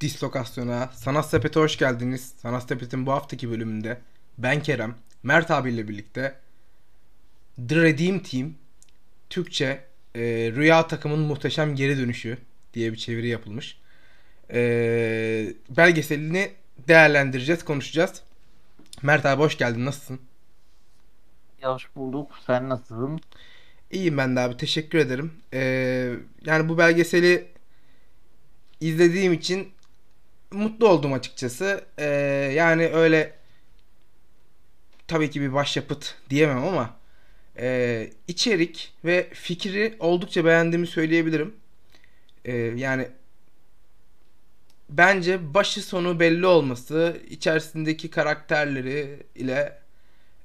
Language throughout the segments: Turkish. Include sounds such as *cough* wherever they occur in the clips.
Dislokasyon'a, Sanat Sepet'e hoş geldiniz. Sanat Sepet'in bu haftaki bölümünde ben Kerem, Mert abiyle birlikte The Redeem Team, Türkçe e, Rüya Takımın Muhteşem Geri Dönüşü diye bir çeviri yapılmış. E, belgeselini değerlendireceğiz, konuşacağız. Mert abi hoş geldin, nasılsın? Hoş bulduk. Sen nasılsın? İyiyim ben de abi, teşekkür ederim. E, yani bu belgeseli izlediğim için mutlu oldum açıkçası. Ee, yani öyle tabii ki bir başyapıt diyemem ama e, içerik ve fikri oldukça beğendiğimi söyleyebilirim. Ee, yani bence başı sonu belli olması, içerisindeki karakterleri ile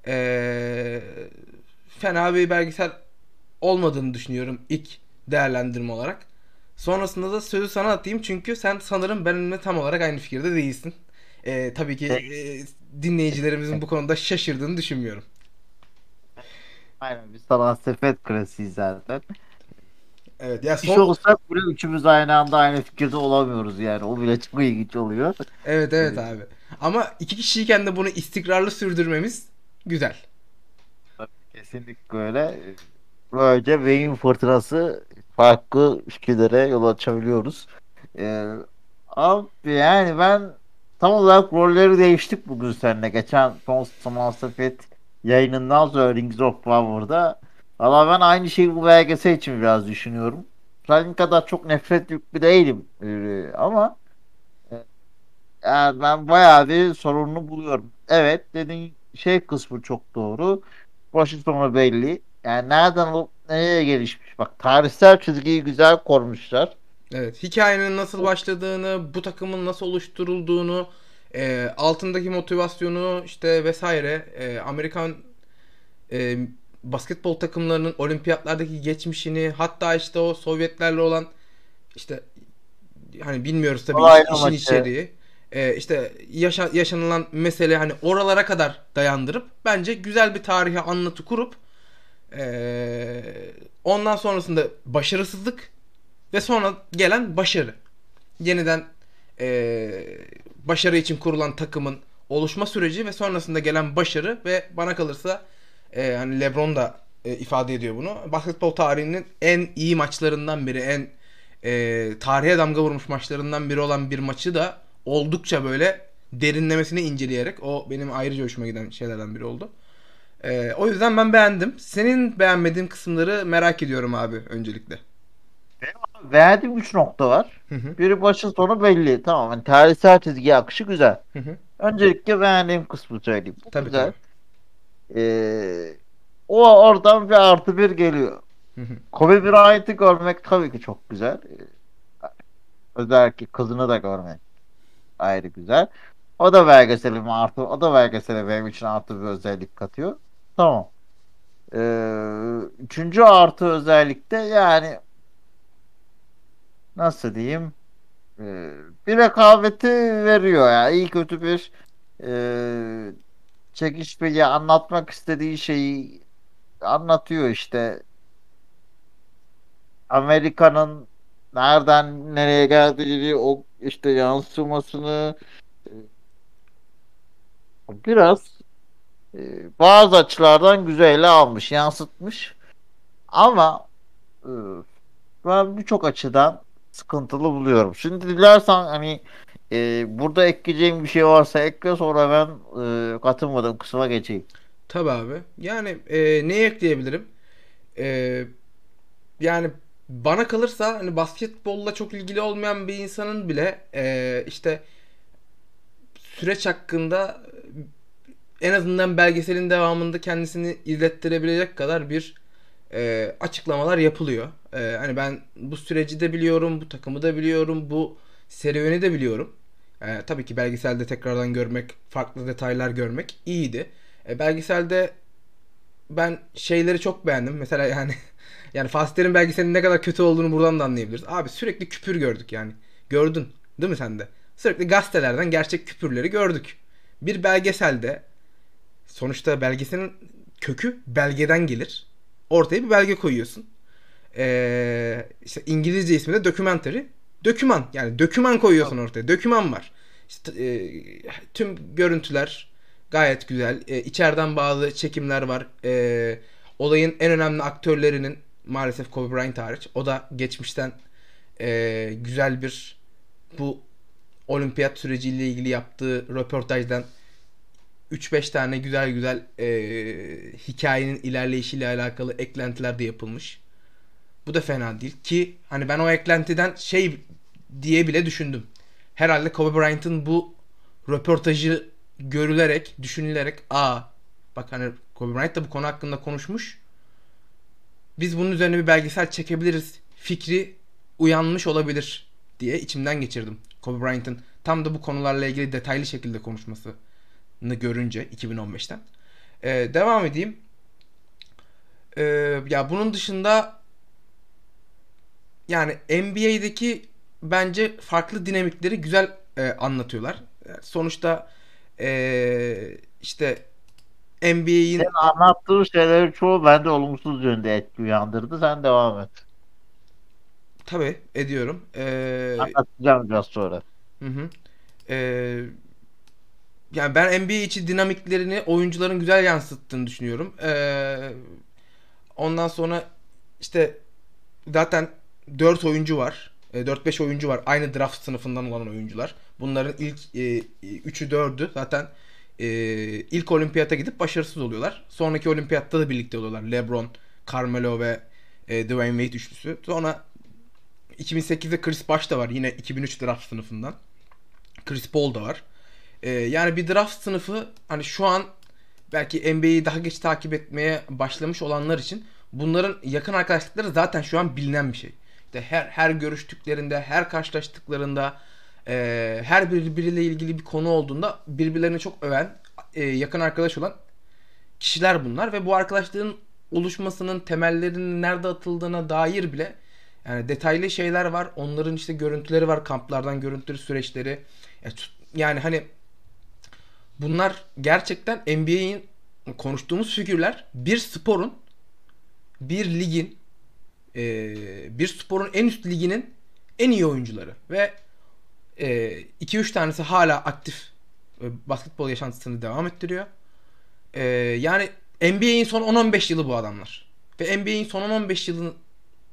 e, fena bir belgesel olmadığını düşünüyorum ilk değerlendirme olarak. Sonrasında da sözü sana atayım çünkü sen sanırım benimle tam olarak aynı fikirde değilsin. Ee, tabii ki e, dinleyicilerimizin bu konuda şaşırdığını düşünmüyorum. Aynen biz sana sepet klasiği zaten. Evet ya son... İş olsak bile üçümüz aynı anda aynı fikirde olamıyoruz yani. O bile çok ilginç oluyor. Evet evet abi. Ama iki kişiyken de bunu istikrarlı sürdürmemiz güzel. Kesinlikle öyle. Böylece beyin fırtınası farklı fikirlere yol açabiliyoruz. Ee, abi yani ben tam olarak rolleri değiştik bugün seninle. Geçen son Samasafet yayınından sonra Rings of Power'da. Ama ben aynı şeyi bu belgesel için biraz düşünüyorum. Senin kadar çok nefret yüklü değilim. Ee, ama e, yani ben bayağı bir sorununu buluyorum. Evet dediğin şey kısmı çok doğru. Başı sonu belli. Yani nereden alıp nereye gelişmiş. Bak tarihsel çizgiyi güzel korumuşlar. Evet. Hikayenin nasıl başladığını, bu takımın nasıl oluşturulduğunu, e, altındaki motivasyonu işte vesaire e, Amerikan e, basketbol takımlarının olimpiyatlardaki geçmişini hatta işte o Sovyetlerle olan işte hani bilmiyoruz tabii Olay işin maçı. içeriği. E, işte yaşa, yaşanılan mesele hani oralara kadar dayandırıp bence güzel bir tarihi anlatı kurup ee, ondan sonrasında başarısızlık ve sonra gelen başarı. Yeniden e, başarı için kurulan takımın oluşma süreci ve sonrasında gelen başarı ve bana kalırsa e, hani LeBron da e, ifade ediyor bunu. Basketbol tarihinin en iyi maçlarından biri, en e, tarihe damga vurmuş maçlarından biri olan bir maçı da oldukça böyle derinlemesine inceleyerek o benim ayrıca hoşuma giden şeylerden biri oldu. Ee, o yüzden ben beğendim. Senin beğenmediğin kısımları merak ediyorum abi öncelikle. Beğendiğim 3 nokta var. Hı hı. Biri başın sonu belli. Tamam. Yani tarihsel çizgi akışı güzel. Hı hı. Öncelikle beğendiğim kısmı söyleyeyim. Bu tabii, güzel. Tabii. Ee, o oradan bir artı bir geliyor. Hı hı. Kobe Bryant'ı görmek tabii ki çok güzel. Ee, özellikle kızını da görmek ayrı güzel. O da belgeselime artı, o da belgesele benim için artı bir özellik katıyor. Tamam. Ee, üçüncü artı özellikle yani nasıl diyeyim ee, bir rekabeti veriyor ya. Yani. İyi kötü bir e, çekişmeli anlatmak istediği şeyi anlatıyor işte. Amerika'nın nereden nereye geldiğini o işte yansımasını biraz ee, bazı açılardan güzel almış, yansıtmış. Ama e, ben birçok açıdan sıkıntılı buluyorum. Şimdi dilersen hani e, burada ekleyeceğim bir şey varsa ekle sonra ben e, katılmadığım kısma geçeyim. Tabi abi. Yani e, ne ekleyebilirim? E, yani bana kalırsa hani basketbolla çok ilgili olmayan bir insanın bile e, işte süreç hakkında en azından belgeselin devamında kendisini izlettirebilecek kadar bir e, açıklamalar yapılıyor. E, hani ben bu süreci de biliyorum, bu takımı da biliyorum, bu serüveni de biliyorum. E, tabii ki belgeselde tekrardan görmek, farklı detaylar görmek iyiydi. E, belgeselde ben şeyleri çok beğendim. Mesela yani *laughs* yani Faster'in belgeselinin ne kadar kötü olduğunu buradan da anlayabiliriz. Abi sürekli küpür gördük yani. Gördün değil mi sen de? Sürekli gazetelerden gerçek küpürleri gördük. Bir belgeselde sonuçta belgeselin kökü belgeden gelir. Ortaya bir belge koyuyorsun. Ee, işte İngilizce ismi de documentary. döküman yani döküman koyuyorsun ortaya. Döküman var. İşte, e, tüm görüntüler gayet güzel. E, içeriden bazı çekimler var. E, olayın en önemli aktörlerinin maalesef Kobe Bryant hariç. O da geçmişten e, güzel bir bu olimpiyat süreciyle ilgili yaptığı röportajdan 3-5 tane güzel güzel e, hikayenin ilerleyişiyle alakalı eklentiler de yapılmış. Bu da fena değil ki hani ben o eklentiden şey diye bile düşündüm. Herhalde Kobe Bryant'ın bu röportajı görülerek, düşünülerek aa bak hani Kobe Bryant da bu konu hakkında konuşmuş. Biz bunun üzerine bir belgesel çekebiliriz. Fikri uyanmış olabilir diye içimden geçirdim. Kobe Bryant'ın tam da bu konularla ilgili detaylı şekilde konuşmasını görünce 2015'ten. Ee, devam edeyim. Ee, ya bunun dışında yani NBA'deki bence farklı dinamikleri güzel e, anlatıyorlar. Sonuçta e, işte NBA'in Senin anlattığın şeylerin çoğu bende olumsuz yönde etki uyandırdı. Sen devam et. Tabi ediyorum. Ee, Anlatacağım biraz sonra. Hı hı. Ee, yani ben NBA içi dinamiklerini oyuncuların güzel yansıttığını düşünüyorum. Ee, ondan sonra işte zaten 4 oyuncu var. 4-5 oyuncu var. Aynı draft sınıfından olan oyuncular. Bunların ilk 3'ü e, 4'ü zaten e, ilk olimpiyata gidip başarısız oluyorlar. Sonraki olimpiyatta da birlikte oluyorlar. LeBron, Carmelo ve e, Dwayne Wade üçlüsü. Sonra 2008'de Chris Bosh da var. Yine 2003 draft sınıfından. Chris Paul da var. E, yani bir draft sınıfı hani şu an belki NBA'yi daha geç takip etmeye başlamış olanlar için bunların yakın arkadaşlıkları zaten şu an bilinen bir şey. İşte her her görüştüklerinde, her karşılaştıklarında, e, her birbiriyle ilgili bir konu olduğunda birbirlerini çok öven, e, yakın arkadaş olan kişiler bunlar ve bu arkadaşlığın oluşmasının temellerinin nerede atıldığına dair bile yani detaylı şeyler var. Onların işte görüntüleri var, kamplardan görüntüleri, süreçleri. Yani hani bunlar gerçekten NBA'in konuştuğumuz figürler bir sporun bir ligin e, bir sporun en üst liginin en iyi oyuncuları ve 2-3 e, tanesi hala aktif e, basketbol yaşantısını devam ettiriyor. Yani NBA'in son 10-15 yılı bu adamlar. Ve NBA'in son 10-15 yılın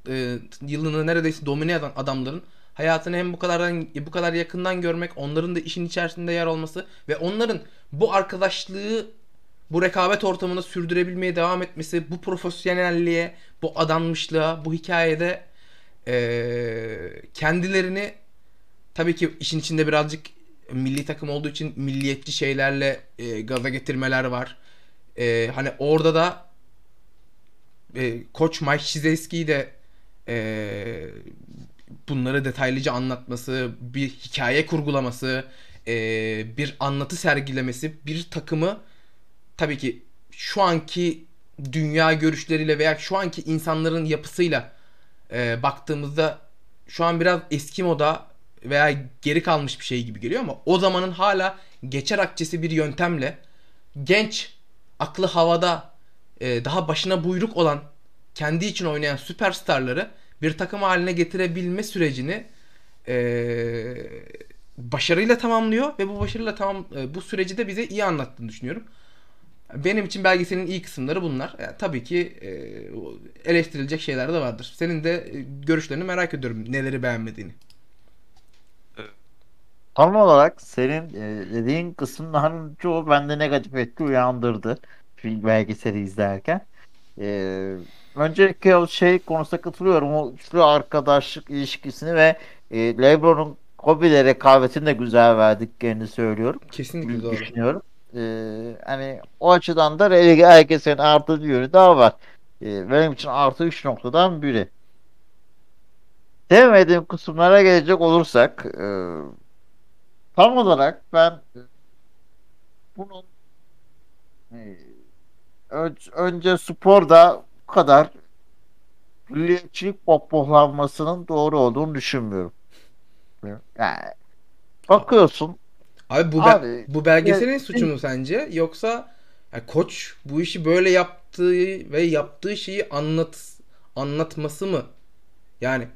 e, yılını neredeyse domine eden adamların hayatını hem bu kadardan bu kadar yakından görmek, onların da işin içerisinde yer olması ve onların bu arkadaşlığı bu rekabet ortamında sürdürebilmeye devam etmesi, bu profesyonelliğe, bu adanmışlığa, bu hikayede e, kendilerini tabii ki işin içinde birazcık milli takım olduğu için milliyetçi şeylerle e, gaza getirmeler var. E, hani orada da e, koç Mike Krzyzewski'yi de e, bunları detaylıca anlatması, bir hikaye kurgulaması, e, bir anlatı sergilemesi, bir takımı tabii ki şu anki dünya görüşleriyle veya şu anki insanların yapısıyla e, baktığımızda şu an biraz eski moda veya geri kalmış bir şey gibi geliyor ama o zamanın hala geçer akçesi bir yöntemle genç, aklı havada, e, daha başına buyruk olan, kendi için oynayan süperstarları bir takım haline getirebilme sürecini e, başarıyla tamamlıyor ve bu başarıyla tamam bu süreci de bize iyi anlattığını düşünüyorum. Benim için belgeselin iyi kısımları bunlar. Yani tabii ki e, eleştirilecek şeyler de vardır. Senin de görüşlerini merak ediyorum. Neleri beğenmediğini. Tam olarak senin e, dediğin kısımların çoğu bende negatif etki uyandırdı. Film belgeseli izlerken. E, öncelikle o şey konusunda katılıyorum. O üçlü arkadaşlık ilişkisini ve e, LeBron'un Kobe'le rekabetini de güzel verdiklerini söylüyorum. Kesinlikle doğru. Düşünüyorum. Ee, hani o açıdan da herkesin artı bir yönü daha var. Ee, benim için artı 3 noktadan biri. Sevmediğim kısımlara gelecek olursak e, tam olarak ben bunun e, önce sporda bu kadar milliyetçilik pohpohlanmasının doğru olduğunu düşünmüyorum. Yani bakıyorsun Abi bu Abi, bu belgeselin evet, suçu mu sence yoksa yani koç bu işi böyle yaptığı ve yaptığı şeyi anlat anlatması mı? Yani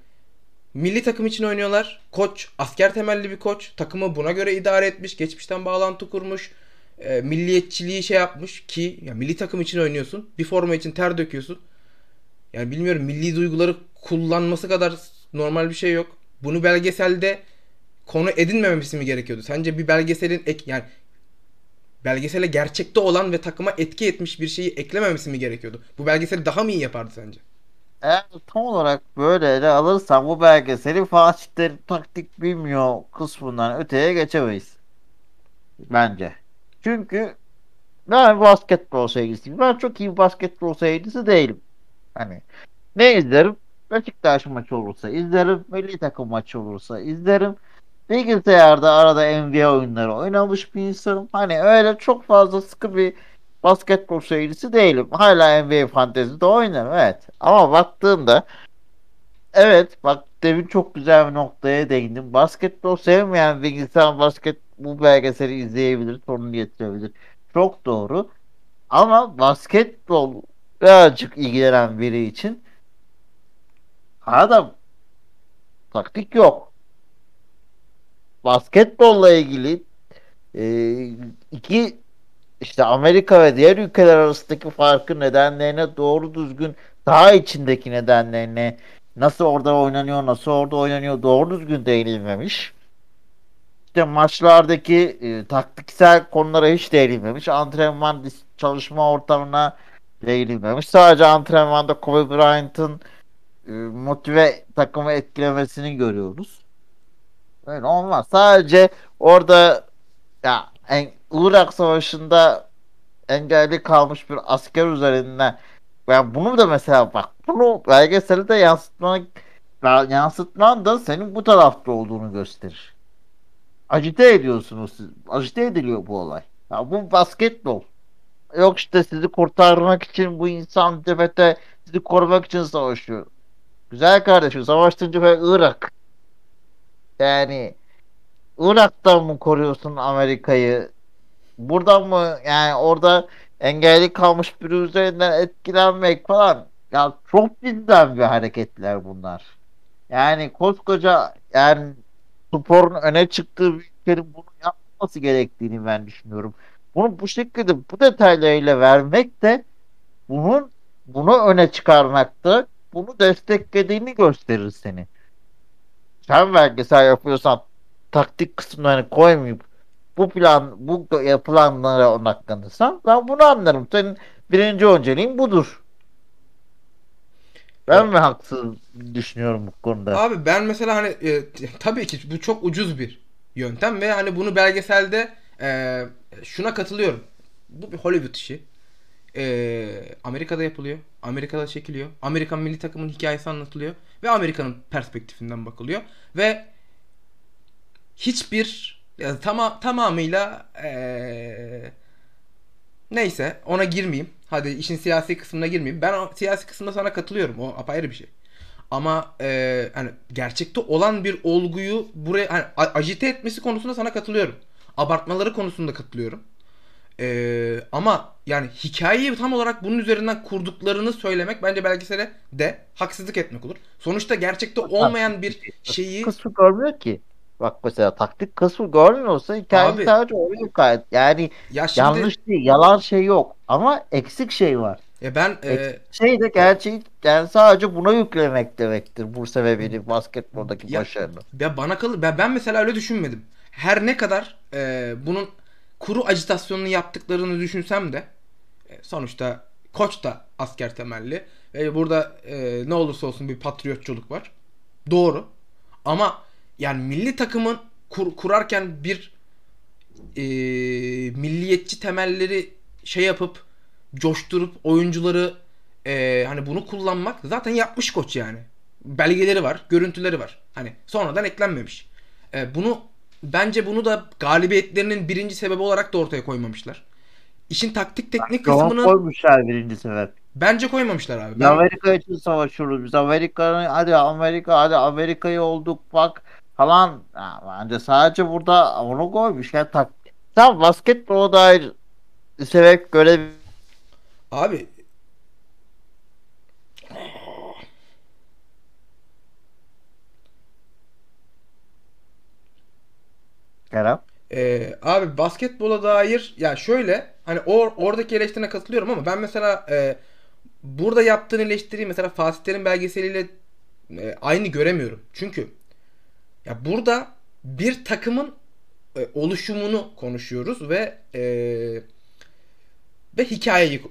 milli takım için oynuyorlar. Koç asker temelli bir koç. Takımı buna göre idare etmiş. Geçmişten bağlantı kurmuş. E, milliyetçiliği şey yapmış ki ya milli takım için oynuyorsun. Bir forma için ter döküyorsun. Yani bilmiyorum milli duyguları kullanması kadar normal bir şey yok. Bunu belgeselde konu edinmemesi mi gerekiyordu? Sence bir belgeselin ek yani belgesele gerçekte olan ve takıma etki etmiş bir şeyi eklememesi mi gerekiyordu? Bu belgeseli daha mı iyi yapardı sence? Eğer tam olarak böyle ele alırsan bu belgeseli Fatih'lerin taktik bilmiyor kısmından öteye geçemeyiz. Bence. Çünkü ben basketbol sevgilisiyim. Ben çok iyi basketbol sevgilisi değilim. Hani ne izlerim? Beşiktaş maçı olursa izlerim. Milli takım maçı olursa izlerim. Bilgisayarda arada NBA oyunları oynamış bir insanım. Hani öyle çok fazla sıkı bir basketbol sevgilisi değilim. Hala NBA fantezi de oynarım evet. Ama baktığımda evet bak demin çok güzel bir noktaya değindim. Basketbol sevmeyen bir insan basket bu belgeseli izleyebilir, sorun getirebilir. Çok doğru. Ama basketbol birazcık ilgilenen biri için adam taktik yok. Basketbolla ilgili e, iki işte Amerika ve diğer ülkeler arasındaki farkı nedenlerine doğru düzgün daha içindeki nedenlerine nasıl orada oynanıyor, nasıl orada oynanıyor doğru düzgün değinilmemiş. İşte maçlardaki e, taktiksel konulara hiç değinilmemiş. Antrenman çalışma ortamına değinilmemiş. Sadece antrenmanda Kobe Bryant'ın e, motive takımı etkilemesini görüyoruz. Öyle olmaz. Sadece orada ya en, Irak Savaşı'nda engelli kalmış bir asker üzerinden yani bunu da mesela bak bunu belgeselde yansıtmak yansıtman da senin bu tarafta olduğunu gösterir. Acite ediyorsunuz siz. Acite ediliyor bu olay. Ya bu basketbol. Yok işte sizi kurtarmak için bu insan tepete sizi korumak için savaşıyor. Güzel kardeşim savaştığın cephe Irak. Yani Irak'tan mı koruyorsun Amerika'yı? Buradan mı yani orada engelli kalmış biri üzerinden etkilenmek falan ya çok bizden bir hareketler bunlar. Yani koskoca yani sporun öne çıktığı bir ülkenin bunu yapması gerektiğini ben düşünüyorum. Bunu bu şekilde bu detaylarıyla vermek de bunun bunu öne çıkarmak da bunu desteklediğini gösterir seni. Sen belgesel yapıyorsan taktik kısımlarını koymayıp bu plan bu yapılanlara odaklanırsan ben bunu anlarım. Senin birinci önceliğin budur. Ben mi haksız düşünüyorum bu konuda? Abi ben mesela hani e, tabii ki bu çok ucuz bir yöntem ve hani bunu belgeselde e, şuna katılıyorum. Bu bir Hollywood işi. E, Amerika'da yapılıyor. Amerika'da çekiliyor. Amerikan milli takımın hikayesi anlatılıyor ve Amerika'nın perspektifinden bakılıyor ve hiçbir ya, tama, tamamıyla ee, neyse ona girmeyeyim. Hadi işin siyasi kısmına girmeyeyim. Ben o siyasi kısmına sana katılıyorum. O apayrı bir şey. Ama e, hani gerçekte olan bir olguyu buraya hani, ajite etmesi konusunda sana katılıyorum. Abartmaları konusunda katılıyorum. E, ama yani hikayeyi tam olarak bunun üzerinden kurduklarını söylemek bence belgesele de haksızlık etmek olur. Sonuçta gerçekte olmayan bir şeyi... Kısmı görmüyor ki. Bak mesela taktik kısmı görmüyorsa hikaye Abi, sadece oluyor gayet. Yani ya şimdi, yanlış değil, yalan şey yok ama eksik şey var. E ben e, şey de gerçeği yani sadece buna yüklemek demektir bu sebebiyle basketboldaki ya, başarını. Ya bana kalır ben, ben mesela öyle düşünmedim. Her ne kadar e, bunun kuru acitasyonunu yaptıklarını düşünsem de e, sonuçta koç da asker temelli ve burada e, ne olursa olsun bir patriotçuluk var. Doğru. Ama yani milli takımın kur, kurarken bir e, milliyetçi temelleri şey yapıp coşturup oyuncuları e, hani bunu kullanmak zaten yapmış koç yani. Belgeleri var, görüntüleri var. Hani sonradan eklenmemiş. E, bunu bence bunu da galibiyetlerinin birinci sebebi olarak da ortaya koymamışlar. İşin taktik teknik kısmını koymuşlar birinci sebep. Bence koymamamışlar abi. Ben... Amerika için savaşıyoruz biz. Amerika'nın hadi Amerika hadi Amerika'yı olduk bak falan ha, bence sadece burada onu koymuş. Yani tak tam basketbola dair sebep göre Abi Kerem. Ee, abi basketbola dair ya yani şöyle hani or, oradaki eleştirine katılıyorum ama ben mesela e, burada yaptığın eleştiriyi mesela Fatih Terim belgeseliyle e, aynı göremiyorum. Çünkü ya burada bir takımın e, oluşumunu konuşuyoruz ve e, ve hikayeyi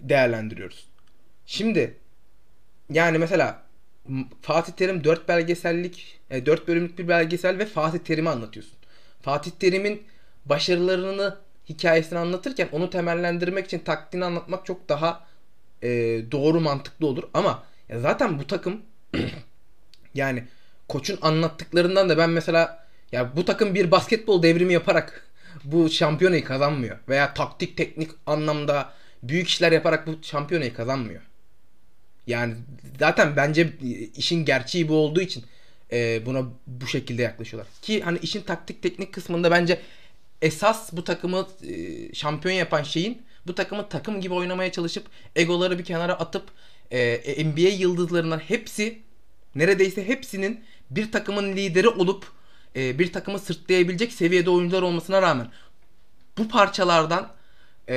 değerlendiriyoruz. Şimdi yani mesela Fatih Terim 4 belgesellik, e, 4 bölümlük bir belgesel ve Fatih Terim'i anlatıyorsun. Fatih Terim'in başarılarını, hikayesini anlatırken onu temellendirmek için taktiğini anlatmak çok daha e, doğru mantıklı olur. Ama ya zaten bu takım *clears throat* yani koçun anlattıklarından da ben mesela ya bu takım bir basketbol devrimi yaparak *laughs* bu şampiyonayı kazanmıyor. Veya taktik teknik anlamda büyük işler yaparak bu şampiyonayı kazanmıyor. Yani zaten bence işin gerçeği bu olduğu için e, buna bu şekilde yaklaşıyorlar. Ki hani işin taktik teknik kısmında bence esas bu takımı e, şampiyon yapan şeyin bu takımı takım gibi oynamaya çalışıp egoları bir kenara atıp e, NBA yıldızlarından hepsi neredeyse hepsinin bir takımın lideri olup e, bir takımı sırtlayabilecek seviyede oyuncular olmasına rağmen bu parçalardan e,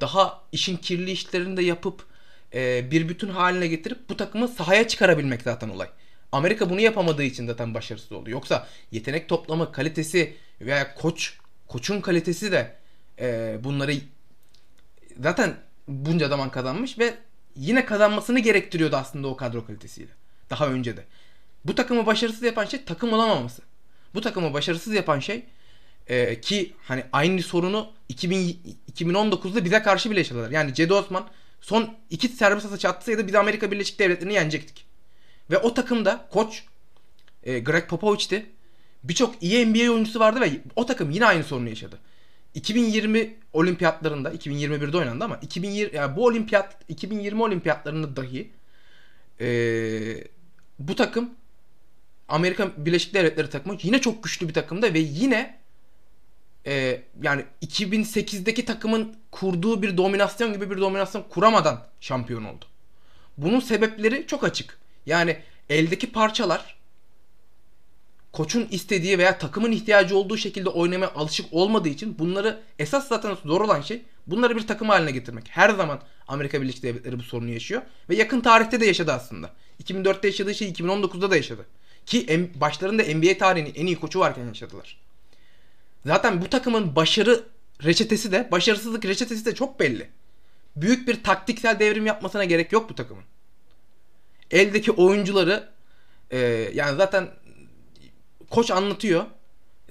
daha işin kirli işlerini de yapıp e, bir bütün haline getirip bu takımı sahaya çıkarabilmek zaten olay. Amerika bunu yapamadığı için zaten başarısız oldu. Yoksa yetenek toplamı, kalitesi veya koç, koçun kalitesi de e, bunları zaten bunca zaman kazanmış ve yine kazanmasını gerektiriyordu aslında o kadro kalitesiyle. Daha önce de. Bu takımı başarısız yapan şey takım olamaması. Bu takımı başarısız yapan şey e, ki hani aynı sorunu 2000, 2019'da bize karşı bile yaşadılar. Yani Cedi Osman son iki serbest atış atsaydı biz Amerika Birleşik Devletleri'ni yenecektik. Ve o takımda koç e, Greg Popovich'ti. Birçok iyi NBA oyuncusu vardı ve o takım yine aynı sorunu yaşadı. 2020 olimpiyatlarında 2021'de oynandı ama 2020 yani bu olimpiyat 2020 olimpiyatlarında dahi e, bu takım Amerika Birleşik Devletleri takımı yine çok güçlü bir takımda ve yine e, yani 2008'deki takımın kurduğu bir dominasyon gibi bir dominasyon kuramadan şampiyon oldu. Bunun sebepleri çok açık. Yani eldeki parçalar koçun istediği veya takımın ihtiyacı olduğu şekilde oynamaya alışık olmadığı için bunları esas zaten zor olan şey bunları bir takım haline getirmek. Her zaman Amerika Birleşik Devletleri bu sorunu yaşıyor ve yakın tarihte de yaşadı aslında. 2004'te yaşadığı şey 2019'da da yaşadı. Ki başlarında NBA tarihinin en iyi koçu varken yaşadılar. Zaten bu takımın başarı reçetesi de başarısızlık reçetesi de çok belli. Büyük bir taktiksel devrim yapmasına gerek yok bu takımın. Eldeki oyuncuları e, yani zaten koç anlatıyor.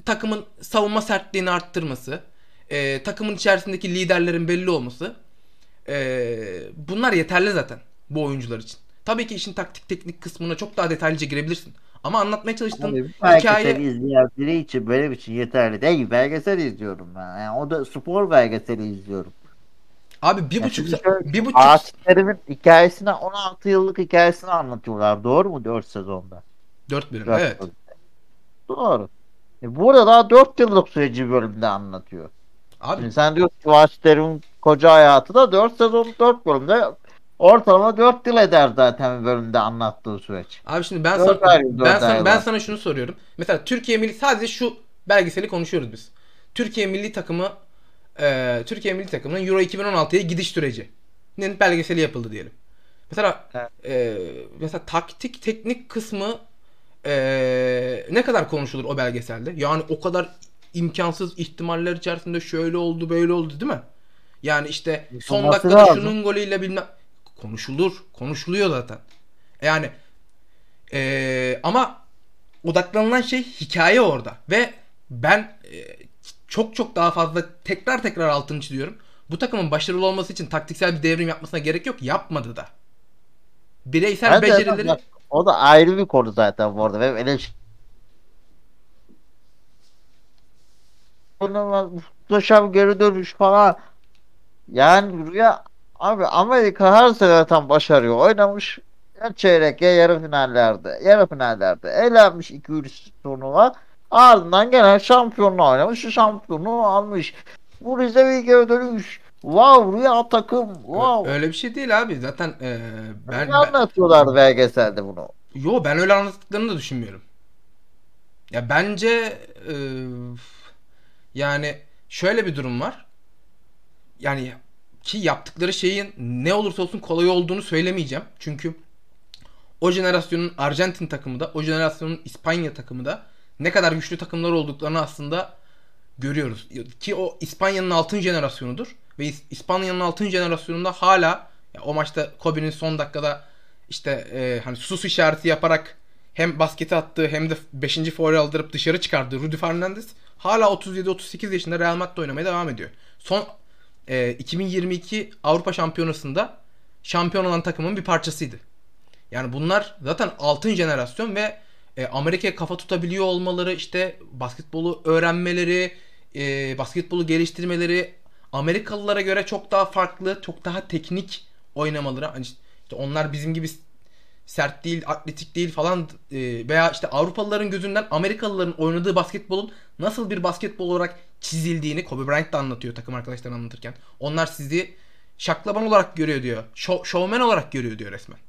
Takımın savunma sertliğini arttırması, e, takımın içerisindeki liderlerin belli olması. E, bunlar yeterli zaten bu oyuncular için. Tabii ki işin taktik teknik kısmına çok daha detaylıca girebilirsin. Ama anlatmaya çalıştığım Abi, hikaye... izleyen biri için benim için yeterli değil. Belgesel izliyorum ben. Yani o da spor belgeseli izliyorum. Abi bir Yani buçuk, sa- bir buçuk, Terim'in hikayesini 16 yıllık hikayesini anlatıyorlar. Doğru mu? 4 sezonda. dört bölüm. Dört Evet. bölümde. Doğru. E burada daha 4 yıllık süreci bölümde anlatıyor. Abi Şimdi sen diyorsun ki Fatih Terim'in koca hayatı da 4 sezon 4 bölümde ortalama 4 yıl eder zaten bölümde anlattığı süreç. Abi şimdi ben sana ay, ben sana ben sana şunu soruyorum. Mesela Türkiye milli sadece şu belgeseli konuşuyoruz biz. Türkiye milli takımı e, Türkiye milli takımının Euro 2016'ya gidiş sürecinin belgeseli yapıldı diyelim. Mesela Evet. e, mesela taktik teknik kısmı e, ne kadar konuşulur o belgeselde? Yani o kadar imkansız ihtimaller içerisinde şöyle oldu böyle oldu değil mi? Yani işte son Olması dakikada lazım. şunun golüyle bilmem konuşulur. Konuşuluyor zaten. Yani ee, ama odaklanılan şey hikaye orada ve ben e, çok çok daha fazla tekrar tekrar altını çiziyorum. Bu takımın başarılı olması için taktiksel bir devrim yapmasına gerek yok. Yapmadı da. Bireysel Ben de- becerileri bak, o da ayrı bir konu zaten bu arada. Benim eleş muhteşem geri dönüş falan. Yani Rüya abi Amerika her sene zaten başarıyor. Oynamış ya çeyrek ya yarı finallerde. Yarı finallerde elenmiş 2-3 turnuva. Ardından gene şampiyonluğu oynamış. Şampiyonluğu almış. Bu Rize geri dönüş. Wow Rüya takım. Wow. öyle bir şey değil abi. Zaten e, ben, Ne ben anlatıyorlar belgeselde bunu? yo ben öyle anlattıklarını da düşünmüyorum. Ya bence e, Yani şöyle bir durum var. Yani ki yaptıkları şeyin ne olursa olsun kolay olduğunu söylemeyeceğim. Çünkü o jenerasyonun Arjantin takımı da, o jenerasyonun İspanya takımı da ne kadar güçlü takımlar olduklarını aslında görüyoruz. Ki o İspanya'nın altın jenerasyonudur. Ve İspanya'nın altın jenerasyonunda hala ya o maçta Kobe'nin son dakikada işte e, hani sus işareti yaparak hem basketi attığı hem de 5. foul aldırıp dışarı çıkardığı Rudy Fernandez hala 37-38 yaşında Real Madrid'de oynamaya devam ediyor. Son e, 2022 Avrupa Şampiyonası'nda şampiyon olan takımın bir parçasıydı. Yani bunlar zaten altın jenerasyon ve e, Amerika'ya kafa tutabiliyor olmaları, işte basketbolu öğrenmeleri, e, basketbolu geliştirmeleri Amerikalılara göre çok daha farklı, çok daha teknik oynamaları. Hani işte onlar bizim gibi sert değil, atletik değil falan e, veya işte Avrupalıların gözünden Amerikalıların oynadığı basketbolun nasıl bir basketbol olarak çizildiğini Kobe Bryant da anlatıyor takım arkadaşlarına anlatırken. Onlar sizi şaklaban olarak görüyor diyor. Show, showman olarak görüyor diyor resmen.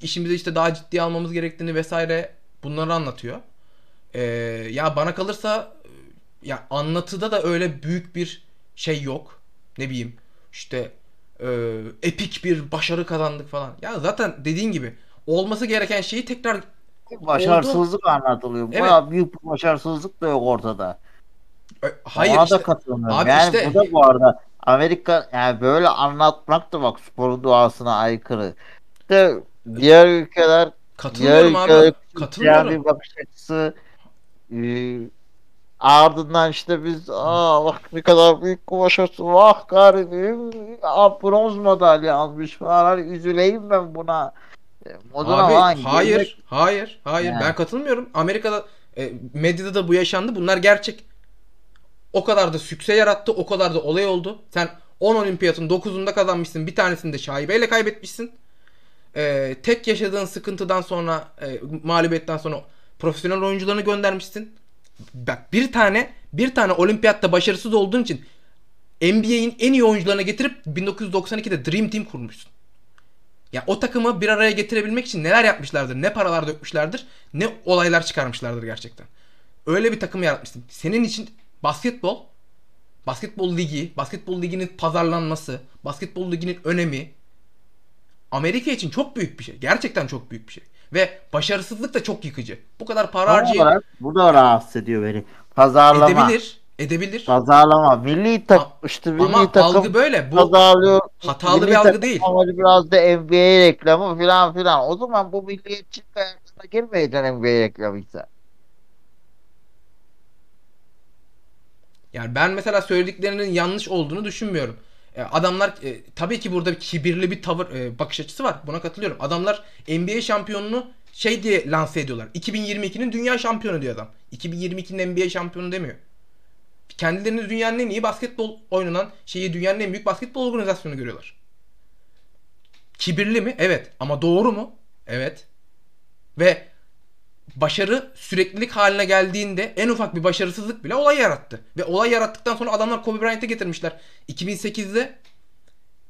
İşimizi işte daha ciddiye almamız gerektiğini vesaire bunları anlatıyor. Ee, ya bana kalırsa ya anlatıda da öyle büyük bir şey yok. Ne bileyim işte e, epik bir başarı kazandık falan. Ya zaten dediğin gibi olması gereken şeyi tekrar başarısızlık oldu. anlatılıyor. Evet. Bayağı büyük bir başarısızlık da yok ortada. Hayır Ona işte. da katılmıyorum. Abi yani işte... bu da bu arada Amerika yani böyle anlatmak da bak sporun doğasına aykırı. İşte diğer ülkeler Katılmıyorum diğer abi. Katılmıyorum. bir bakış açısı e, ardından işte biz aa bak ne kadar büyük başarısı vah garibim aa, bronz madalya almış falan hani üzüleyim ben buna e, Moduna Abi hayır girmek... hayır hayır yani. ben katılmıyorum Amerika'da e, medyada da bu yaşandı bunlar gerçek o kadar da sükse yarattı. O kadar da olay oldu. Sen 10 olimpiyatın 9'unda kazanmışsın. Bir tanesini de şaibeyle kaybetmişsin. Ee, tek yaşadığın sıkıntıdan sonra e, mağlubiyetten sonra profesyonel oyuncularını göndermişsin. Bak bir tane bir tane olimpiyatta başarısız olduğun için NBA'in en iyi oyuncularına getirip 1992'de Dream Team kurmuşsun. Ya o takımı bir araya getirebilmek için neler yapmışlardır, ne paralar dökmüşlerdir, ne olaylar çıkarmışlardır gerçekten. Öyle bir takım yaratmışsın. Senin için basketbol, basketbol ligi, basketbol liginin pazarlanması, basketbol liginin önemi Amerika için çok büyük bir şey. Gerçekten çok büyük bir şey. Ve başarısızlık da çok yıkıcı. Bu kadar para harcayıp... Bu da rahatsız ediyor beni. Pazarlama. Edebilir. Edebilir. Pazarlama. Milli tak işte milli ama takım algı böyle. Bu pazarlıyor. hatalı milli bir algı değil. Ama biraz da NBA reklamı filan filan. O zaman bu milliyetçilik hayatına girmeyeceksin NBA reklamıysa. Yani ben mesela söylediklerinin yanlış olduğunu düşünmüyorum. E, adamlar e, tabii ki burada bir kibirli bir tavır e, bakış açısı var. Buna katılıyorum. Adamlar NBA şampiyonunu şey diye lanse ediyorlar. 2022'nin dünya şampiyonu diyor adam. 2022'nin NBA şampiyonu demiyor. Kendilerini dünyanın en iyi basketbol oynanan şeyi dünyanın en büyük basketbol organizasyonu görüyorlar. Kibirli mi? Evet. Ama doğru mu? Evet. Ve başarı süreklilik haline geldiğinde en ufak bir başarısızlık bile olay yarattı. Ve olay yarattıktan sonra adamlar Kobe Bryant'ı getirmişler. 2008'de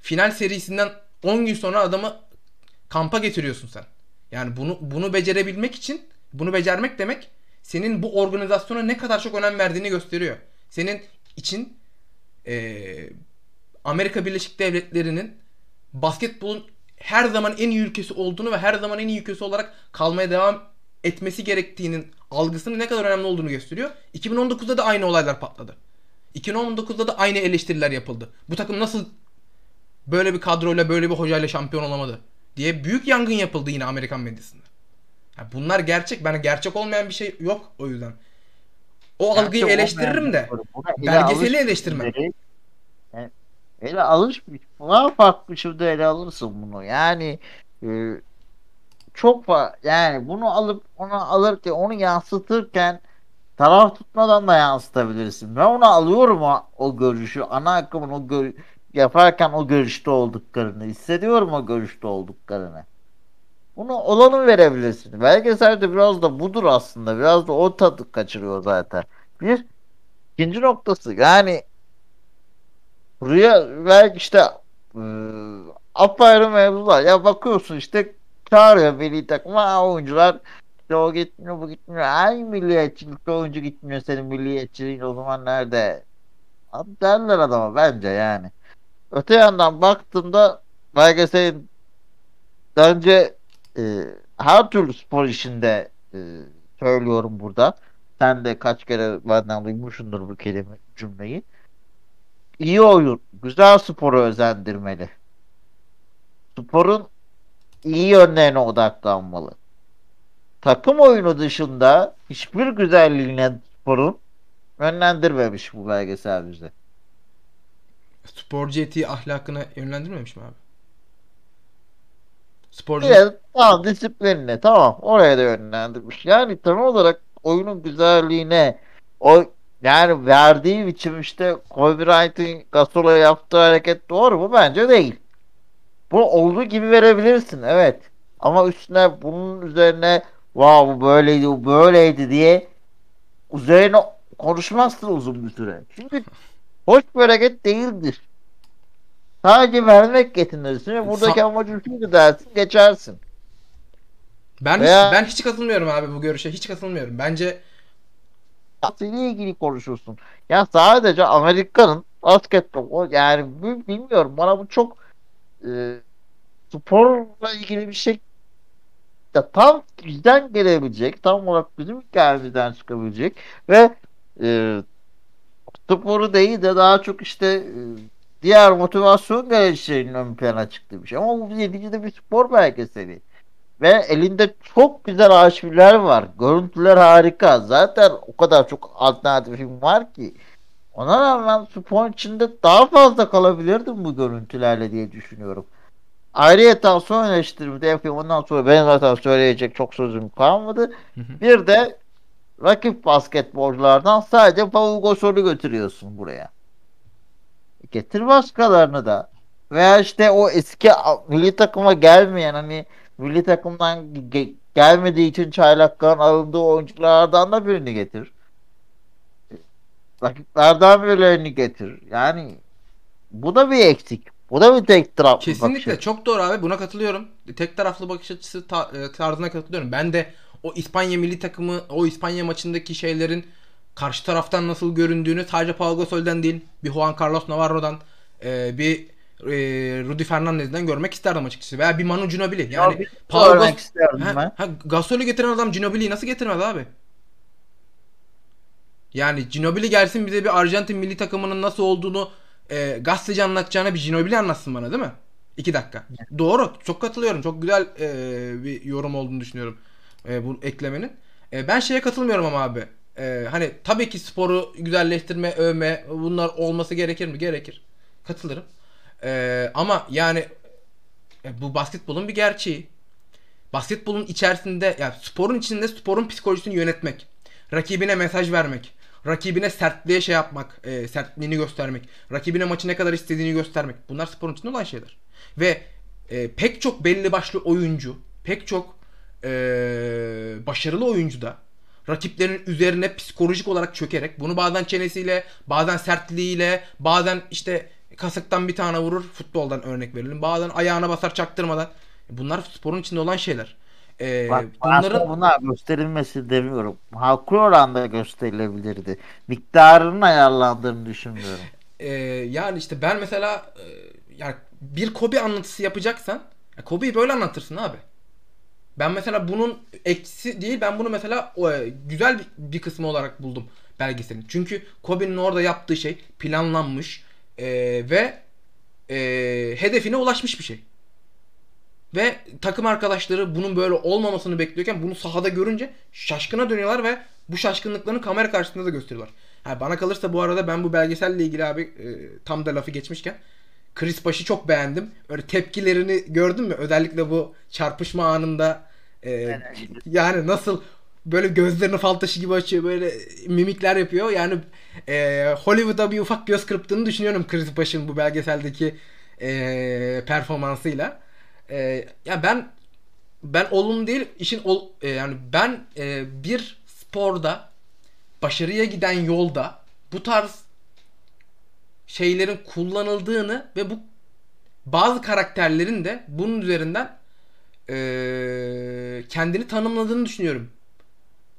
final serisinden 10 gün sonra adamı kampa getiriyorsun sen. Yani bunu bunu becerebilmek için bunu becermek demek senin bu organizasyona ne kadar çok önem verdiğini gösteriyor. Senin için e, Amerika Birleşik Devletleri'nin basketbolun her zaman en iyi ülkesi olduğunu ve her zaman en iyi ülkesi olarak kalmaya devam etmesi gerektiğinin algısının ne kadar önemli olduğunu gösteriyor. 2019'da da aynı olaylar patladı. 2019'da da aynı eleştiriler yapıldı. Bu takım nasıl böyle bir kadroyla böyle bir hocayla şampiyon olamadı diye büyük yangın yapıldı yine Amerikan medyasında. Yani bunlar gerçek. Ben gerçek olmayan bir şey yok o yüzden. O gerçek algıyı eleştiririm de belgeseli eleştirmem. Ele alışmış. Buna farklı şurada ele alırsın bunu. Yani e, çok var. Yani bunu alıp onu alırken onu yansıtırken taraf tutmadan da yansıtabilirsin. Ben onu alıyorum o, o görüşü. Ana akımın o gör yaparken o görüşte olduklarını hissediyorum o görüşte olduklarını. Bunu olanı verebilirsin. Belgeselde biraz da budur aslında. Biraz da o tadı kaçırıyor zaten. Bir ikinci noktası yani buraya belki işte e, apayrı mevzular. Ya bakıyorsun işte çağırıyor milli takıma oyuncular işte gitmiyor bu gitmiyor. Ay milliyetçilik oyuncu gitmiyor senin milliyetçiliğin o zaman nerede? Abi derler adama bence yani. Öte yandan baktığımda belgeselin bence e, her türlü spor işinde e, söylüyorum burada. Sen de kaç kere benden duymuşsundur bu kelime cümleyi. İyi oyun, güzel sporu özendirmeli. Sporun iyi yönlerine odaklanmalı. Takım oyunu dışında hiçbir güzelliğine sporun yönlendirmemiş bu belgesel bize. Sporcu etiği ahlakına yönlendirmemiş mi abi? Sporcu Evet, tamam disiplinine tamam oraya da yönlendirmiş. Yani temel olarak oyunun güzelliğine o yani verdiği biçim işte Kobe Bryant'in Gasol'a yaptığı hareket doğru mu? Bence değil. Bu olduğu gibi verebilirsin evet. Ama üstüne bunun üzerine wow bu böyleydi bu böyleydi diye üzerine konuşmazsın uzun bir süre. Çünkü hoş bir hareket değildir. Sadece vermek yetinirsin ve buradaki Sa- amacın şuydu dersin geçersin. ben Veya- hiç, ben hiç katılmıyorum abi bu görüşe. Hiç katılmıyorum. Bence ile ilgili konuşursun. Ya sadece Amerika'nın basketbol o yani bilmiyorum bana bu çok e, sporla ilgili bir şey ya tam bizden gelebilecek tam olarak bizim hikayemizden çıkabilecek ve e, sporu değil de daha çok işte e, diğer motivasyon gereçlerinin ön plana çıktığı bir şey. Ama bu neticede bir spor belgeseli. Ve elinde çok güzel arşivler var. Görüntüler harika. Zaten o kadar çok alternatif film var ki. Ona rağmen spor içinde daha fazla kalabilirdim bu görüntülerle diye düşünüyorum. Ayrıyeten son eleştirimi de yapayım. Ondan sonra benim zaten söyleyecek çok sözüm kalmadı. Hı hı. Bir de rakip basketbolculardan sadece Paul Gasol'ü götürüyorsun buraya. Getir başkalarını da. Veya işte o eski milli takıma gelmeyen hani milli takımdan ge- gelmediği için çaylakların alındığı oyunculardan da birini getir. Rakiplerden birilerini getir. Yani bu da bir eksik. Bu da bir tek taraflı bakış Kesinlikle açısı. çok doğru abi buna katılıyorum. Tek taraflı bakış açısı ta- e, tarzına katılıyorum. Ben de o İspanya milli takımı o İspanya maçındaki şeylerin karşı taraftan nasıl göründüğünü sadece Pau Gasol'den değil bir Juan Carlos Navarro'dan e, bir e, Rudy Fernandez'den görmek isterdim açıkçası. Veya bir Manu Ginobili. Yani Ya bir Pau örnek Gas- isterdim ha, ben. ha, Gasol'ü getiren adam Ginobili'yi nasıl getirmez abi? Yani Ginobili gelsin bize bir Arjantin milli takımının nasıl olduğunu e, gazeteci anlatacağına bir Ginobili anlatsın bana değil mi? İki dakika. Doğru. Çok katılıyorum. Çok güzel e, bir yorum olduğunu düşünüyorum e, bu eklemenin. E, ben şeye katılmıyorum ama abi. E, hani tabii ki sporu güzelleştirme, övme bunlar olması gerekir mi? Gerekir. Katılırım. E, ama yani e, bu basketbolun bir gerçeği. Basketbolun içerisinde yani sporun içinde sporun psikolojisini yönetmek. Rakibine mesaj vermek. Rakibine sertliğe şey yapmak. e, sertliğini göstermek. Rakibine maçı ne kadar istediğini göstermek. Bunlar sporun içinde olan şeyler. Ve e, pek çok belli başlı oyuncu, pek çok e, başarılı oyuncu da rakiplerin üzerine psikolojik olarak çökerek bunu bazen çenesiyle, bazen sertliğiyle, bazen işte kasıktan bir tane vurur. Futboldan örnek verelim. Bazen ayağına basar çaktırmadan. Bunlar sporun içinde olan şeyler. E, Bak, bunların buna gösterilmesi demiyorum. Haklı oranda gösterilebilirdi. Miktarının ayarlandığını düşünmüyorum. *laughs* Ee, yani işte ben mesela e, yani bir Kobe anlatısı yapacaksan ya Kobe'yi böyle anlatırsın abi. Ben mesela bunun eksi değil ben bunu mesela e, güzel bir, bir kısmı olarak buldum belgeselin. Çünkü Kobe'nin orada yaptığı şey planlanmış e, ve e, hedefine ulaşmış bir şey. Ve takım arkadaşları bunun böyle olmamasını bekliyorken bunu sahada görünce şaşkına dönüyorlar ve bu şaşkınlıklarını kamera karşısında da gösteriyorlar. Ha, bana kalırsa bu arada ben bu belgeselle ilgili abi e, tam da lafı geçmişken Chris Bosh'ı çok beğendim. Öyle tepkilerini gördün mü? Özellikle bu çarpışma anında e, yani nasıl böyle gözlerini fal taşı gibi açıyor böyle mimikler yapıyor. Yani e, Hollywood'a bir ufak göz kırptığını düşünüyorum Chris Bosh'ın bu belgeseldeki e, performansıyla. E, ya ben ben olumlu değil işin ol, e, yani ben e, bir sporda başarıya giden yolda bu tarz şeylerin kullanıldığını ve bu bazı karakterlerin de bunun üzerinden e, kendini tanımladığını düşünüyorum.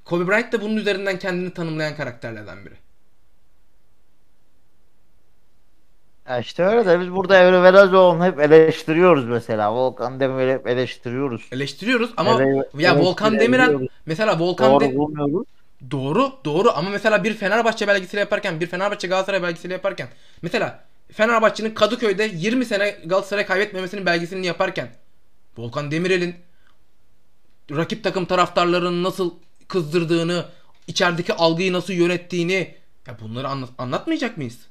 Kobe Bryant da bunun üzerinden kendini tanımlayan karakterlerden biri. Ya işte öyle de biz burada Emre Belezoğlu'nu hep eleştiriyoruz mesela. Volkan Demirel'i hep eleştiriyoruz. Eleştiriyoruz ama Ele- ya Volkan Demirel mesela Volkan Doğru bulmuyoruz. Doğru, doğru ama mesela bir Fenerbahçe belgeseli yaparken, bir Fenerbahçe Galatasaray belgeseli yaparken mesela Fenerbahçe'nin Kadıköy'de 20 sene Galatasaray kaybetmemesinin belgeselini yaparken Volkan Demirel'in rakip takım taraftarlarını nasıl kızdırdığını, içerideki algıyı nasıl yönettiğini ya bunları anlat- anlatmayacak mıyız?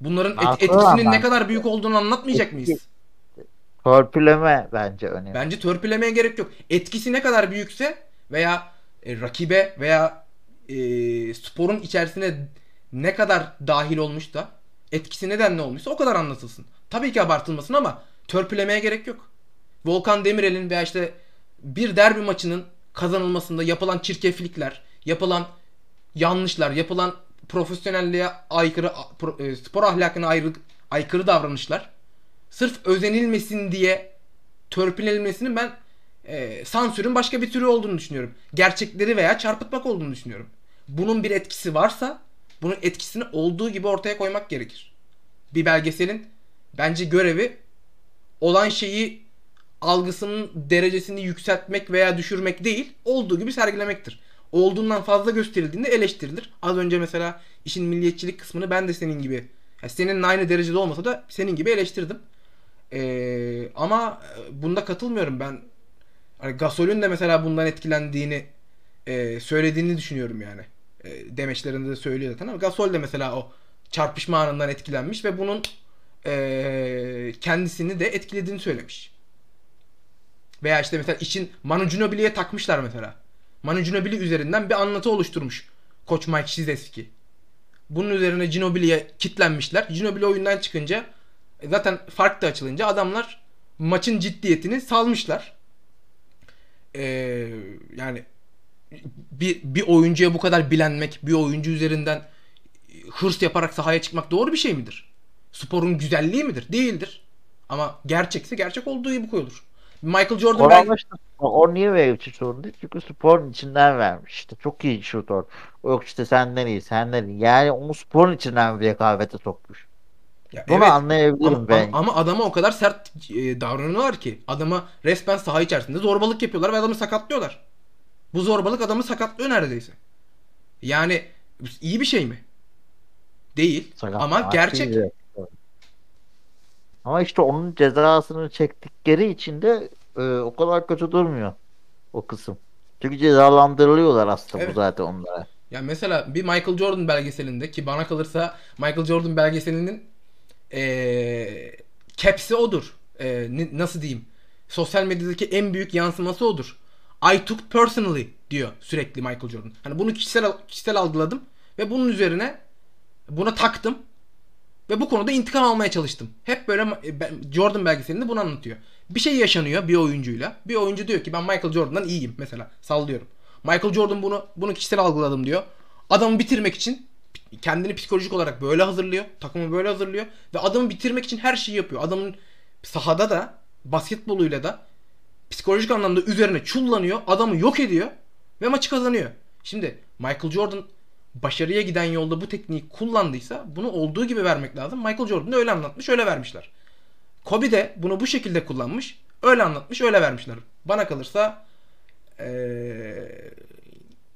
Bunların et- Haklı etkisinin ne kadar büyük olduğunu anlatmayacak mıyız? Törpüleme bence önemli. Bence törpülemeye gerek yok. Etkisi ne kadar büyükse veya e, rakibe veya e, sporun içerisine ne kadar dahil olmuş da etkisi nedenle olmuşsa o kadar anlatılsın. Tabii ki abartılmasın ama törpülemeye gerek yok. Volkan Demirel'in veya işte bir derbi maçının kazanılmasında yapılan çirkeflikler, yapılan yanlışlar, yapılan profesyonelliğe aykırı, e, spor ahlakına ayrı, aykırı davranışlar sırf özenilmesin diye törpülenilmesinin ben e, sansürün başka bir türü olduğunu düşünüyorum. Gerçekleri veya çarpıtmak olduğunu düşünüyorum. Bunun bir etkisi varsa bunun etkisini olduğu gibi ortaya koymak gerekir. Bir belgeselin bence görevi olan şeyi algısının derecesini yükseltmek veya düşürmek değil, olduğu gibi sergilemektir. Olduğundan fazla gösterildiğinde eleştirilir. Az önce mesela işin milliyetçilik kısmını ben de senin gibi, yani senin aynı derecede olmasa da senin gibi eleştirdim. Ee, ama e, bunda katılmıyorum ben. Hani Gasol'ün de mesela bundan etkilendiğini e, söylediğini düşünüyorum yani. E, demeçlerinde de söylüyor zaten ama Gasol de mesela o çarpışma anından etkilenmiş ve bunun e, kendisini de etkilediğini söylemiş. Veya işte mesela işin Manu Ginobili'ye takmışlar mesela. Manu Ginobili üzerinden bir anlatı oluşturmuş. Koç Mike Krzyzewski. Bunun üzerine Ginobili'ye kitlenmişler. Ginobili oyundan çıkınca e, zaten fark da açılınca adamlar maçın ciddiyetini salmışlar. Ee, yani bir, bir oyuncuya bu kadar bilenmek, bir oyuncu üzerinden hırs yaparak sahaya çıkmak doğru bir şey midir? Sporun güzelliği midir? Değildir. Ama gerçekse gerçek olduğu gibi koyulur. Michael Jordan O, belki... ama işte, o niye için sorun değil? Çünkü sporun içinden vermiş. İşte çok iyi şutör. Yok işte senden iyi, senden iyi. Yani onu sporun içinden bir rekabete sokmuş. Ya Bunu evet, anlayabilirim ama, ben. ama, ama adama o kadar sert e, davranıyorlar ki. Adama resmen saha içerisinde zorbalık yapıyorlar ve adamı sakatlıyorlar. Bu zorbalık adamı sakatlıyor neredeyse. Yani iyi bir şey mi? Değil. Sakat- ama gerçek. değil. Ama işte onun cezasını çektikleri için de e, o kadar kötü durmuyor o kısım. Çünkü cezalandırılıyorlar aslında Evet. bu zaten onlara. Ya mesela bir Michael Jordan belgeselinde ki bana kalırsa Michael Jordan belgeselinin eee caps'i odur. Ne- nasıl diyeyim? Sosyal medyadaki en büyük yansıması odur. I took personally diyor sürekli Michael Jordan. Hani bunu kişisel kişisel algıladım ve bunun üzerine buna taktım ve bu konuda intikam almaya çalıştım. Hep böyle e, Jordan belgeselinde bunu anlatıyor. Bir şey yaşanıyor bir oyuncuyla. Bir oyuncu diyor ki ben Michael Jordan'dan iyiyim mesela. Sallıyorum. Michael Jordan bunu bunu kişisel algıladım diyor. Adamı bitirmek için kendini psikolojik olarak böyle hazırlıyor. Takımı böyle hazırlıyor ve adamı bitirmek için her şeyi yapıyor. Adamın sahada da basketboluyla da psikolojik anlamda üzerine çullanıyor. Adamı yok ediyor ve maçı kazanıyor. Şimdi Michael Jordan başarıya giden yolda bu tekniği kullandıysa bunu olduğu gibi vermek lazım. Michael Jordan da öyle anlatmış, öyle vermişler. Kobe de bunu bu şekilde kullanmış, öyle anlatmış, öyle vermişler. Bana kalırsa eee,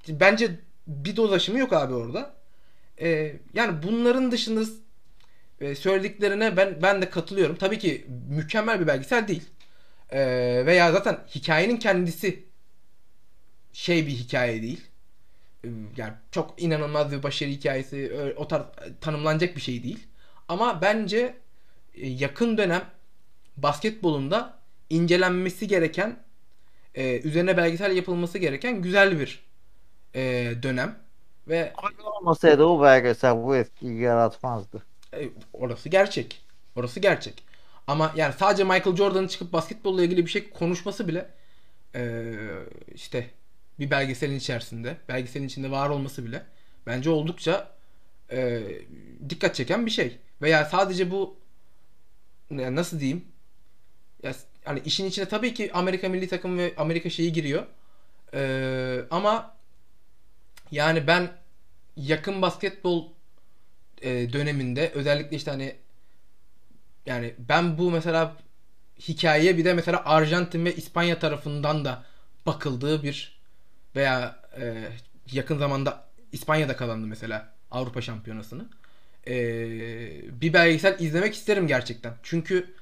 bence bir doz aşımı yok abi orada. Eee, yani bunların dışında e, söylediklerine ben ben de katılıyorum. Tabii ki mükemmel bir belgesel değil. Eee, veya zaten hikayenin kendisi şey bir hikaye değil. Yani çok inanılmaz bir başarı hikayesi o tarz tanımlanacak bir şey değil. Ama bence e, yakın dönem basketbolunda incelenmesi gereken e, üzerine belgesel yapılması gereken güzel bir e, dönem ve olmasaydı o belgesel bu etkiyi yaratmazdı. e, orası gerçek. Orası gerçek. Ama yani sadece Michael Jordan'ın çıkıp basketbolla ilgili bir şey konuşması bile e, işte bir belgeselin içerisinde, belgeselin içinde var olması bile bence oldukça e, dikkat çeken bir şey. Veya sadece bu ne- nasıl diyeyim? Ya hani işin içine tabii ki Amerika milli takım ve Amerika şeyi giriyor. E, ama Yani ben yakın basketbol e, döneminde özellikle işte hani yani ben bu mesela hikayeye bir de mesela Arjantin ve İspanya tarafından da bakıldığı bir veya e, yakın zamanda İspanya'da kazandı mesela Avrupa Şampiyonası'nı. E, bir belgesel izlemek isterim gerçekten. Çünkü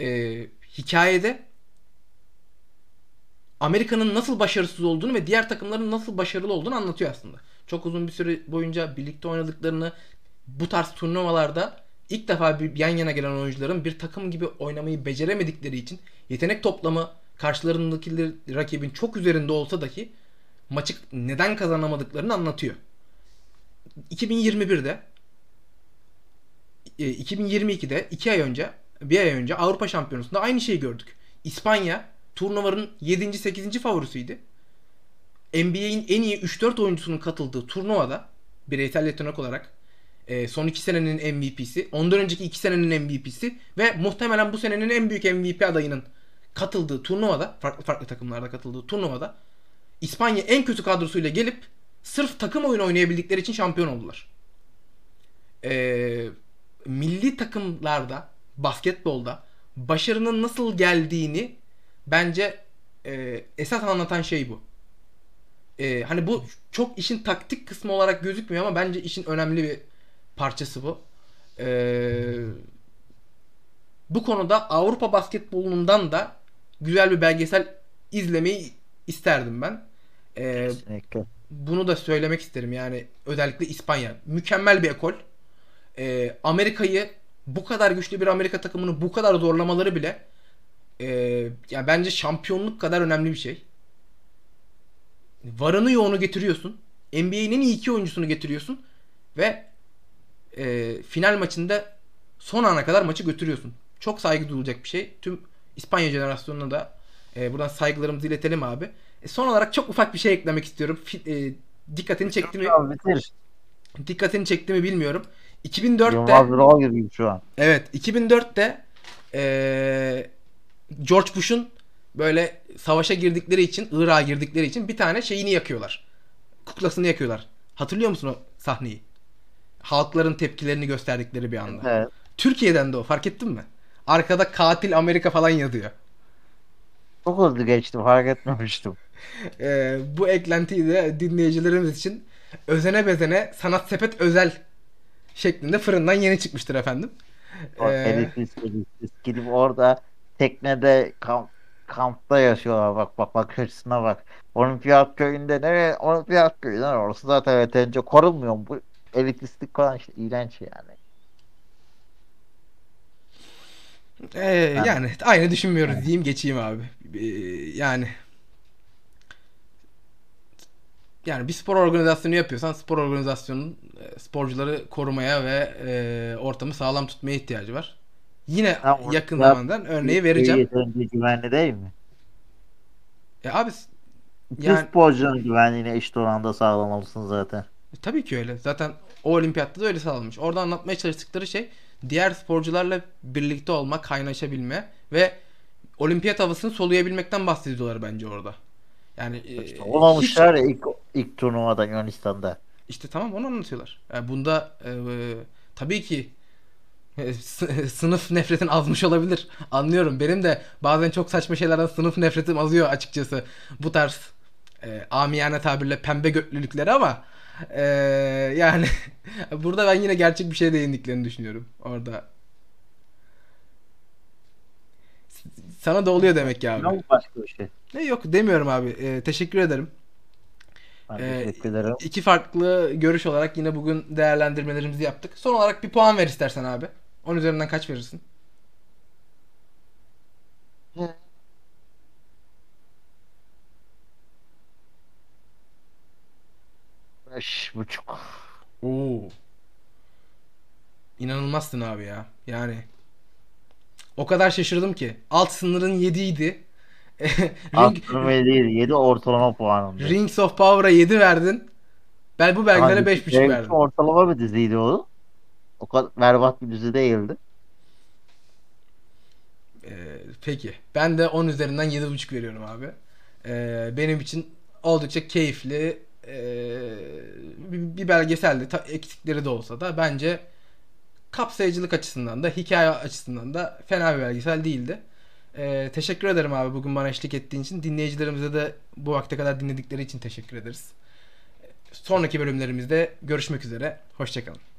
e, hikayede Amerika'nın nasıl başarısız olduğunu ve diğer takımların nasıl başarılı olduğunu anlatıyor aslında. Çok uzun bir süre boyunca birlikte oynadıklarını bu tarz turnuvalarda ilk defa bir yan yana gelen oyuncuların bir takım gibi oynamayı beceremedikleri için yetenek toplamı karşılarındaki rakibin çok üzerinde olsa dahi maçı neden kazanamadıklarını anlatıyor. 2021'de 2022'de 2 ay önce bir ay önce Avrupa Şampiyonası'nda aynı şeyi gördük. İspanya turnuvanın 7. 8. favorisiydi. NBA'in en iyi 3-4 oyuncusunun katıldığı turnuvada bireysel yetenek olarak e, son 2 senenin MVP'si, ondan önceki 2 senenin MVP'si ve muhtemelen bu senenin en büyük MVP adayının katıldığı turnuvada, farklı farklı takımlarda katıldığı turnuvada İspanya en kötü kadrosuyla gelip sırf takım oyunu oynayabildikleri için şampiyon oldular. Ee, milli takımlarda, basketbolda başarının nasıl geldiğini bence e, esas anlatan şey bu. E, hani bu çok işin taktik kısmı olarak gözükmüyor ama bence işin önemli bir parçası bu. E, bu konuda Avrupa basketbolundan da güzel bir belgesel izlemeyi isterdim ben. E, Kesinlikle. bunu da söylemek isterim yani özellikle İspanya. Mükemmel bir ekol. E, Amerika'yı bu kadar güçlü bir Amerika takımını bu kadar zorlamaları bile e, yani bence şampiyonluk kadar önemli bir şey. Varını yoğunu getiriyorsun. NBA'nin en iyi iki oyuncusunu getiriyorsun ve e, final maçında son ana kadar maçı götürüyorsun. Çok saygı duyulacak bir şey. Tüm İspanya jenerasyonuna da e, buradan saygılarımızı iletelim abi. E, son olarak çok ufak bir şey eklemek istiyorum. Fi, e, dikkatini çekti mi? Abi bitir. Dikkatini çekti mi bilmiyorum. 2004'te Yılmaz Vural şu an. Evet 2004'te eee, George Bush'un böyle savaşa girdikleri için Irak'a girdikleri için bir tane şeyini yakıyorlar. Kuklasını yakıyorlar. Hatırlıyor musun o sahneyi? Halkların tepkilerini gösterdikleri bir anda. Evet. Türkiye'den de o fark ettin mi? Arkada katil Amerika falan yazıyor. Çok hızlı geçtim fark etmemiştim. Eee, *laughs* bu eklentiyi de dinleyicilerimiz için özene bezene sanat sepet özel şeklinde fırından yeni çıkmıştır efendim. O Eee, Elifis, Elifis. Gidip orada teknede kamp, kampta yaşıyorlar. Bak bak bak açısına bak. Olimpiyat köyünde ne? Olimpiyat köyü ne? Orası zaten yeterince korunmuyor mu? Bu elitistlik falan işte iğrenç yani. Ee, Ben- yani aynı düşünmüyoruz Evet. diyeyim geçeyim abi. Ee, yani yani bir spor organizasyonu yapıyorsan spor organizasyonunun e, sporcuları korumaya ve e, ortamı sağlam tutmaya ihtiyacı var. Yine Ama yakın ya- zamandan örneği vereceğim. Güvenli değil mi? E, abi Yani- sporcunun güvenliğini eşit oranda sağlamalısın zaten. tabii ki öyle. Zaten o olimpiyatta da öyle sağlanmış. Orada anlatmaya çalıştıkları şey diğer sporcularla birlikte olma, kaynaşabilme ve olimpiyat havasını soluyabilmekten bahsediyorlar bence orada. Yani e, İşte hiç- olmamışlar ya ilk, ilk turnuvada Yunanistan'da. İşte tamam onu anlatıyorlar. Yani bunda e, tabii ki e, sı- sınıf nefretin azmış olabilir. Anlıyorum. Benim de bazen çok saçma şeylerden sınıf nefretim azıyor açıkçası. Bu tarz e, amiyane tabirle pembe götlülükleri ama e, yani *laughs* burada ben yine gerçek bir şeye değindiklerini düşünüyorum orada. Sana da oluyor demek ki abi. Ne bu başka bir şey? Ne yok demiyorum abi. E, teşekkür ederim. Ben Ee, teşekkür ederim. İki farklı görüş olarak yine bugün değerlendirmelerimizi yaptık. Son olarak bir puan ver istersen abi. 10 üzerinden kaç verirsin? Beş buçuk. Oo. İnanılmazsın abi ya. Yani o kadar şaşırdım ki. Alt sınırın 7 idi. *laughs* Ring, Aklım değil. Yedi ortalama puanımdı. Rings of Power'a 7 verdin. Ben bu belgelere Abi, 5.5 Rings verdim. Ortalama bir diziydi o. O kadar berbat bir dizi değildi. Ee, peki. Ben de 10 üzerinden 7.5 veriyorum abi. Ee, benim için oldukça keyifli, e, bir, bir belgeseldi. Ta, eksikleri de olsa da bence kapsayıcılık açısından da hikaye açısından da fena bir belgesel değildi. E, teşekkür ederim abi bugün bana eşlik ettiğin için. Dinleyicilerimize de bu vakte kadar dinledikleri için teşekkür ederiz. Sonraki bölümlerimizde görüşmek üzere. Hoşçakalın.